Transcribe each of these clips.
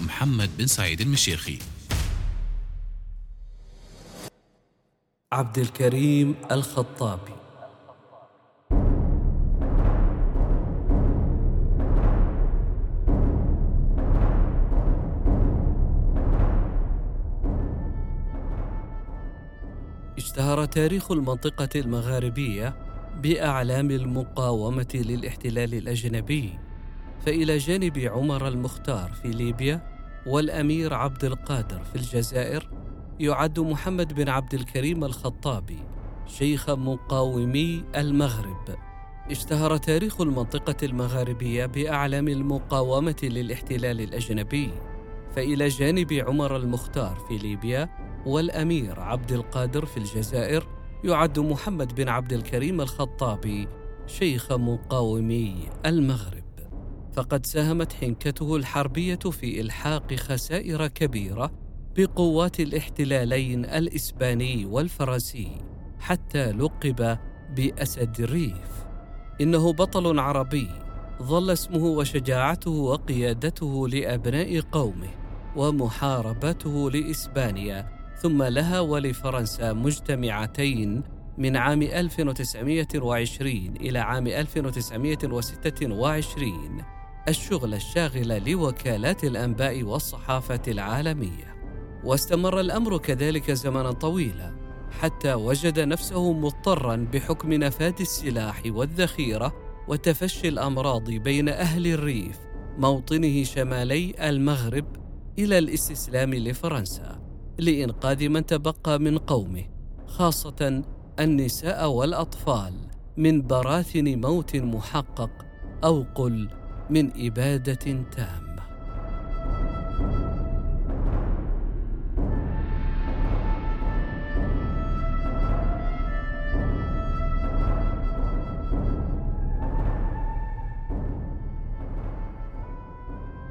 محمد بن سعيد المشيخي. عبد الكريم الخطابي. اشتهر تاريخ المنطقة المغاربية بأعلام المقاومة للاحتلال الأجنبي. فإلى جانب عمر المختار في ليبيا والأمير عبد القادر في الجزائر يعد محمد بن عبد الكريم الخطابي شيخ مقاومي المغرب. اشتهر تاريخ المنطقة المغاربية بأعلام المقاومة للاحتلال الأجنبي. فإلى جانب عمر المختار في ليبيا والأمير عبد القادر في الجزائر يعد محمد بن عبد الكريم الخطابي شيخ مقاومي المغرب. فقد ساهمت حنكته الحربية في إلحاق خسائر كبيرة بقوات الاحتلالين الإسباني والفرنسي حتى لقب بأسد الريف. إنه بطل عربي ظل اسمه وشجاعته وقيادته لأبناء قومه ومحاربته لإسبانيا ثم لها ولفرنسا مجتمعتين من عام 1920 إلى عام 1926 الشغل الشاغل لوكالات الأنباء والصحافة العالمية. واستمر الأمر كذلك زمنا طويلا حتى وجد نفسه مضطرا بحكم نفاذ السلاح والذخيرة وتفشي الأمراض بين أهل الريف موطنه شمالي المغرب إلى الاستسلام لفرنسا لإنقاذ من تبقى من قومه خاصة النساء والأطفال من براثن موت محقق أو قل من إبادة تامة.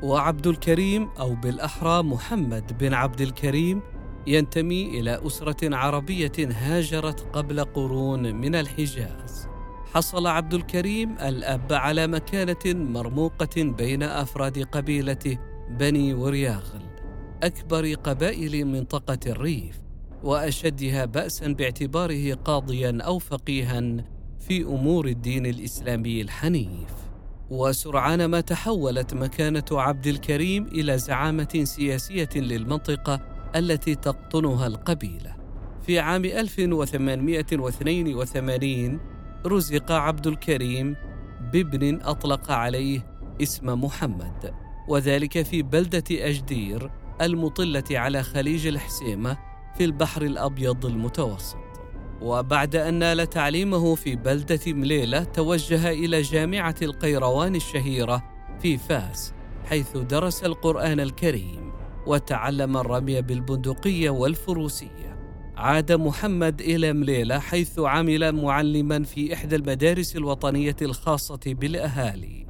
وعبد الكريم أو بالأحرى محمد بن عبد الكريم ينتمي إلى أسرة عربية هاجرت قبل قرون من الحجاز. حصل عبد الكريم الأب على مكانة مرموقة بين أفراد قبيلته بني ورياغل أكبر قبائل منطقة الريف وأشدها باسا باعتباره قاضيا أو فقيها في أمور الدين الإسلامي الحنيف وسرعان ما تحولت مكانة عبد الكريم إلى زعامة سياسية للمنطقة التي تقطنها القبيلة. في عام 1882 رزق عبد الكريم بابن أطلق عليه اسم محمد، وذلك في بلدة أجدير المطلة على خليج الحسيمة في البحر الأبيض المتوسط. وبعد أن نال تعليمه في بلدة مليلة توجه إلى جامعة القيروان الشهيرة في فاس حيث درس القرآن الكريم وتعلم الرمي بالبندقية والفروسية عاد محمد إلى مليلة حيث عمل معلما في إحدى المدارس الوطنية الخاصة بالأهالي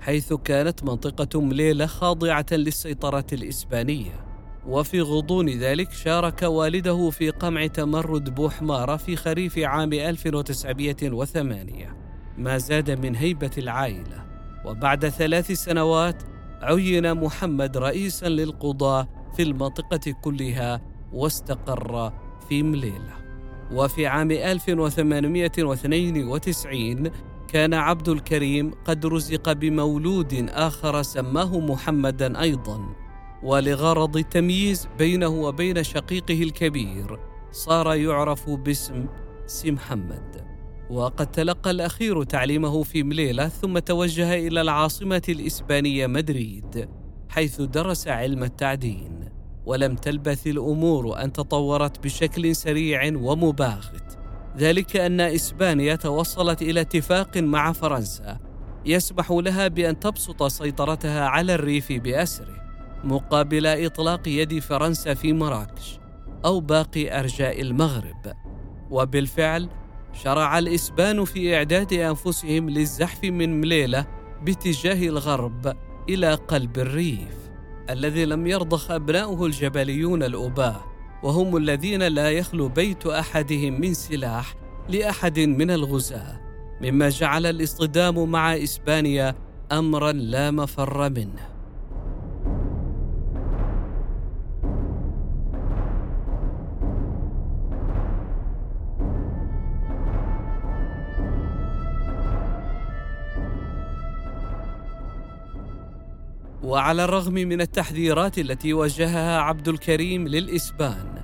حيث كانت منطقة مليلة خاضعة للسيطرة الإسبانية. وفي غضون ذلك شارك والده في قمع تمرد بوحمارة في خريف عام 1908 ما زاد من هيبة العائلة. وبعد ثلاث سنوات عين محمد رئيسا للقضاة في المنطقة كلها واستقر في مليلة وفي عام 1892 كان عبد الكريم قد رزق بمولود آخر سماه محمدا أيضا ولغرض التمييز بينه وبين شقيقه الكبير صار يعرف باسم سي محمد. وقد تلقى الأخير تعليمه في مليلة ثم توجه إلى العاصمة الإسبانية مدريد حيث درس علم التعدين. ولم تلبث الأمور أن تطورت بشكل سريع ومباغت. ذلك أن إسبانيا توصلت إلى اتفاق مع فرنسا يسمح لها بأن تبسط سيطرتها على الريف بأسره مقابل إطلاق يد فرنسا في مراكش أو باقي أرجاء المغرب. وبالفعل شرع الإسبان في إعداد أنفسهم للزحف من مليلة باتجاه الغرب إلى قلب الريف. الذي لم يرضخ أبناؤه الجبليون الأباة وهم الذين لا يخلو بيت أحدهم من سلاح لأحد من الغزاة مما جعل الاصطدام مع إسبانيا أمرا لا مفر منه. وعلى الرغم من التحذيرات التي وجهها عبد الكريم للإسبان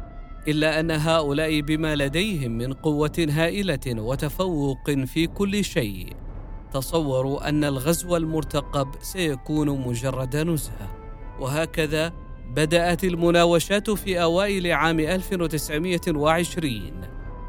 إلا أن هؤلاء بما لديهم من قوة هائلة وتفوق في كل شيء تصوروا أن الغزو المرتقب سيكون مجرد نزهة. وهكذا بدأت المناوشات في أوائل عام 1920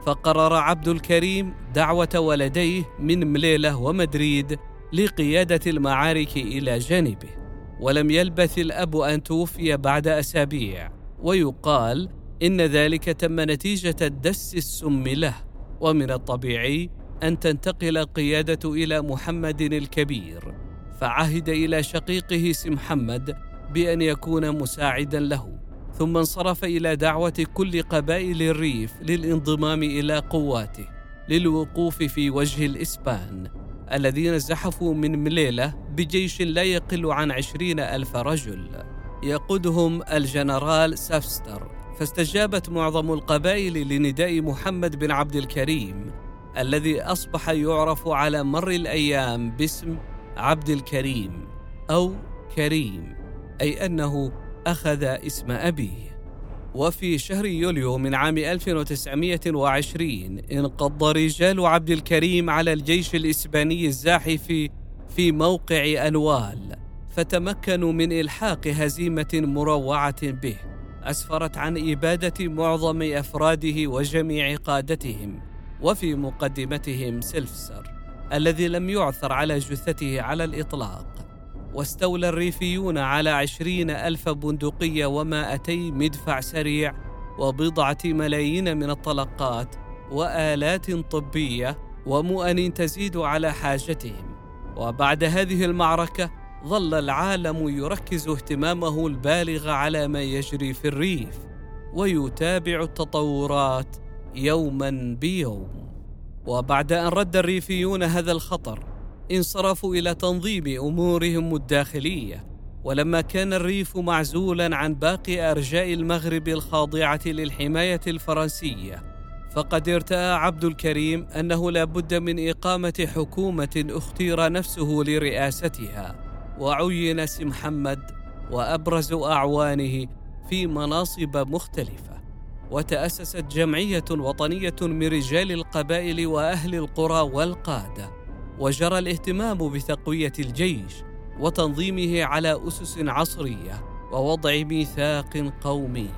فقرر عبد الكريم دعوة ولديه من مليلة ومدريد لقيادة المعارك إلى جانبه. ولم يلبث الأب أن توفي بعد أسابيع. ويقال إن ذلك تم نتيجة دس السم له ومن الطبيعي أن تنتقل القيادة إلى محمد الكبير. فعهد إلى شقيقه سي محمد بأن يكون مساعدا له. ثم انصرف إلى دعوة كل قبائل الريف للانضمام إلى قواته للوقوف في وجه الإسبان. الذين زحفوا من مليلية بجيش لا يقل عن عشرين ألف رجل. يقودهم الجنرال سلفستر. فاستجابت معظم القبائل لنداء محمد بن عبد الكريم الذي أصبح يعرف على مر الأيام باسم عبد الكريم أو كريم أي أنه أخذ اسم أبيه. وفي شهر يوليو من عام 1920 انقض رجال عبد الكريم على الجيش الإسباني الزاحف في موقع أنوال فتمكنوا من إلحاق هزيمة مروعة به. أسفرت عن إبادة معظم أفراده وجميع قادتهم وفي مقدمتهم سلفسر الذي لم يعثر على جثته على الإطلاق. واستولى الريفيون على عشرين ألف بندقية ومائتي مدفع سريع وبضعة ملايين من الطلقات وآلات طبية ومؤن تزيد على حاجتهم. وبعد هذه المعركة ظل العالم يركز اهتمامه البالغ على ما يجري في الريف ويتابع التطورات يوما بيوم. وبعد أن رد الريفيون هذا الخطر انصرفوا إلى تنظيم أمورهم الداخلية ولما كان الريف معزولا عن باقي أرجاء المغرب الخاضعة للحماية الفرنسية فقد ارتأى عبد الكريم أنه لا بد من إقامة حكومة اختير نفسه لرئاستها وعين سي محمد وأبرز أعوانه في مناصب مختلفة. وتأسست جمعية وطنية من رجال القبائل وأهل القرى والقادة. وجرى الاهتمام بتقوية الجيش وتنظيمه على أسس عصرية ووضع ميثاق قومي.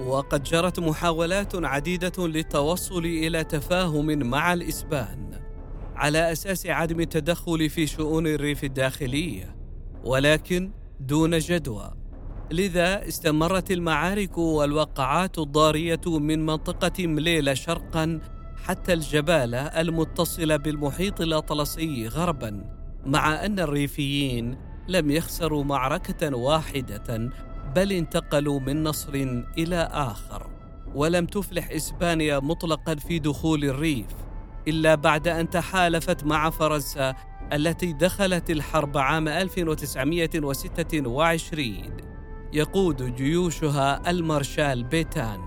وقد جرت محاولات عديدة للتوصل إلى تفاهم مع الإسبان على أساس عدم التدخل في شؤون الريف الداخليه ولكن دون جدوى. لذا استمرت المعارك والوقعات الضارية من منطقة مليلة شرقا حتى الجبالة المتصلة بالمحيط الأطلسي غربا مع أن الريفيين لم يخسروا معركة واحدة بل انتقلوا من نصر إلى آخر. ولم تفلح إسبانيا مطلقا في دخول الريف إلا بعد أن تحالفت مع فرنسا التي دخلت الحرب عام 1926 يقود جيوشها المارشال بيتان.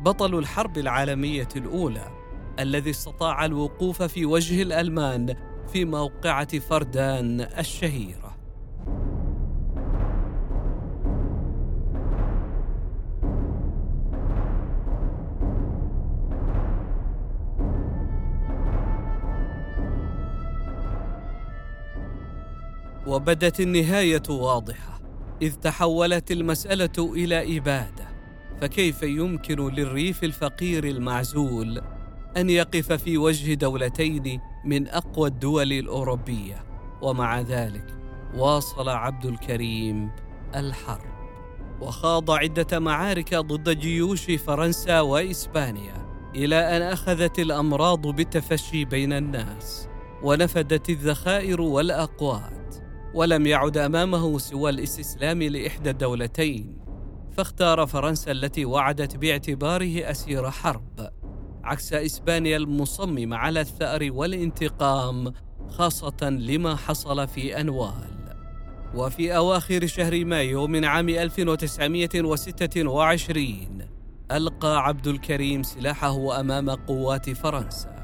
بطل الحرب العالمية الأولى. الذي استطاع الوقوف في وجه الألمان في موقعة فردان الشهيرة. وبدت النهاية واضحة، إذ تحولت المسألة إلى إبادة، فكيف يمكن للريف الفقير المعزول أن يقف في وجه دولتين من أقوى الدول الأوروبية. ومع ذلك واصل عبد الكريم الحرب وخاض عدة معارك ضد جيوش فرنسا وإسبانيا إلى أن أخذت الأمراض بالتفشي بين الناس ونفدت الذخائر والأقوات ولم يعد أمامه سوى الاستسلام لإحدى الدولتين. فاختار فرنسا التي وعدت باعتباره أسير حرب. عكس إسبانيا المصممة على الثأر والانتقام خاصة لما حصل في انوال وفي أواخر شهر مايو من عام 1926 ألقى عبد الكريم سلاحه أمام قوات فرنسا.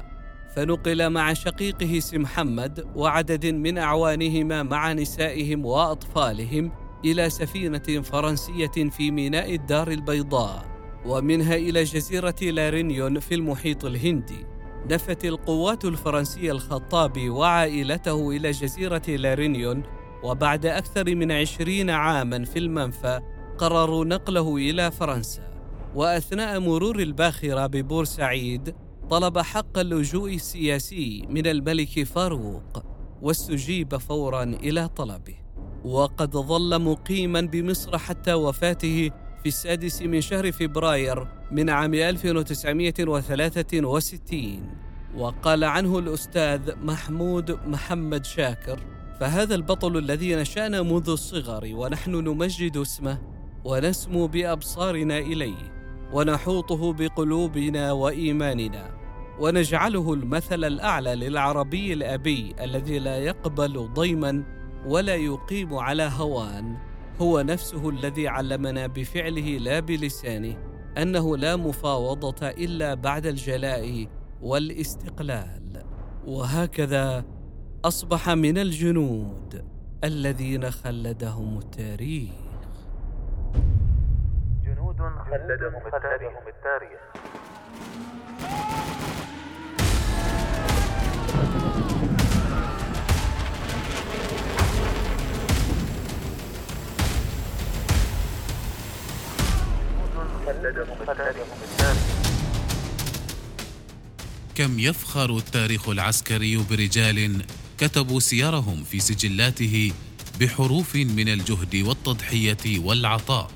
فنقل مع شقيقه سي محمد وعدد من أعوانهما مع نسائهم وأطفالهم إلى سفينة فرنسية في ميناء الدار البيضاء. ومنها إلى جزيرة لارينيون في المحيط الهندي. نفت القوات الفرنسية الخطابي وعائلته إلى جزيرة لارينيون وبعد أكثر من عشرين عاما في المنفى قرروا نقله إلى فرنسا. وأثناء مرور الباخرة ببورسعيد طلب حق اللجوء السياسي من الملك فاروق واستجيب فورا إلى طلبه. وقد ظل مقيما بمصر حتى وفاته في السادس من شهر فبراير من عام 1963 وقال عنه الأستاذ محمود محمد شاكر فهذا البطل الذي نشأنا منذ الصغر ونحن نمجد اسمه ونسمو بأبصارنا إليه ونحوطه بقلوبنا وإيماننا ونجعله المثل الأعلى للعربي الأبي الذي لا يقبل ضيما ولا يقيم على هوان. هو نفسه الذي علمنا بفعله لا بلسانه أنه لا مفاوضة إلا بعد الجلاء والاستقلال. وهكذا أصبح من الجنود الذين خلدهم التاريخ. جنود خلدهم التاريخ. كم يفخر التاريخ العسكري برجال كتبوا سيرهم في سجلاته بحروف من الجهد والتضحية والعطاء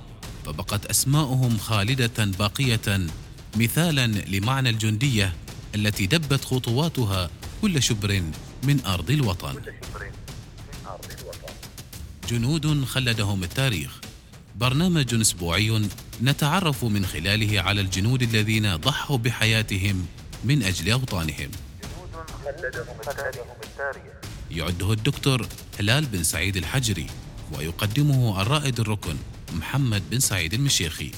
فبقت أسماؤهم خالدة باقية مثالا لمعنى الجندية التي دبت خطواتها كل شبر من أرض الوطن. جنود خلدهم التاريخ. برنامج أسبوعي نتعرف من خلاله على الجنود الذين ضحوا بحياتهم من أجل أوطانهم. يعده الدكتور هلال بن سعيد الحجري ويقدمه الرائد الركن محمد بن سعيد المشيخي.